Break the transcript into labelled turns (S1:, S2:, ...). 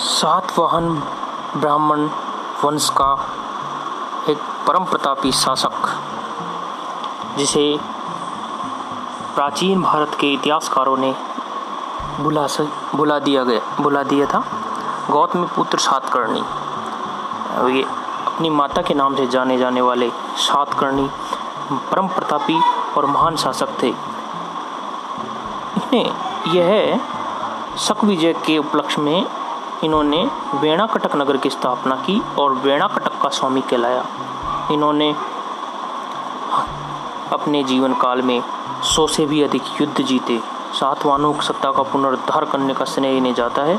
S1: सातवाहन ब्राह्मण वंश का एक परम प्रतापी शासक, जिसे प्राचीन भारत के इतिहासकारों ने बुला से, बुला दिया गया, बुला दिया था। गौतम पुत्र सातकर्णी ये अपनी माता के नाम से जाने जाने वाले सातकर्णी परम प्रतापी और महान शासक थे। इन्हें यह शक विजय के उपलक्ष्य में इन्होंने वेणाकटक नगर की स्थापना की और वेणाकटक का स्वामी कहलाया। इन्होंने अपने जीवन काल में सौ से भी अधिक युद्ध जीते। सातवानों की सत्ता का पुनरुद्धार करने का स्नेह इन्हें जाता है।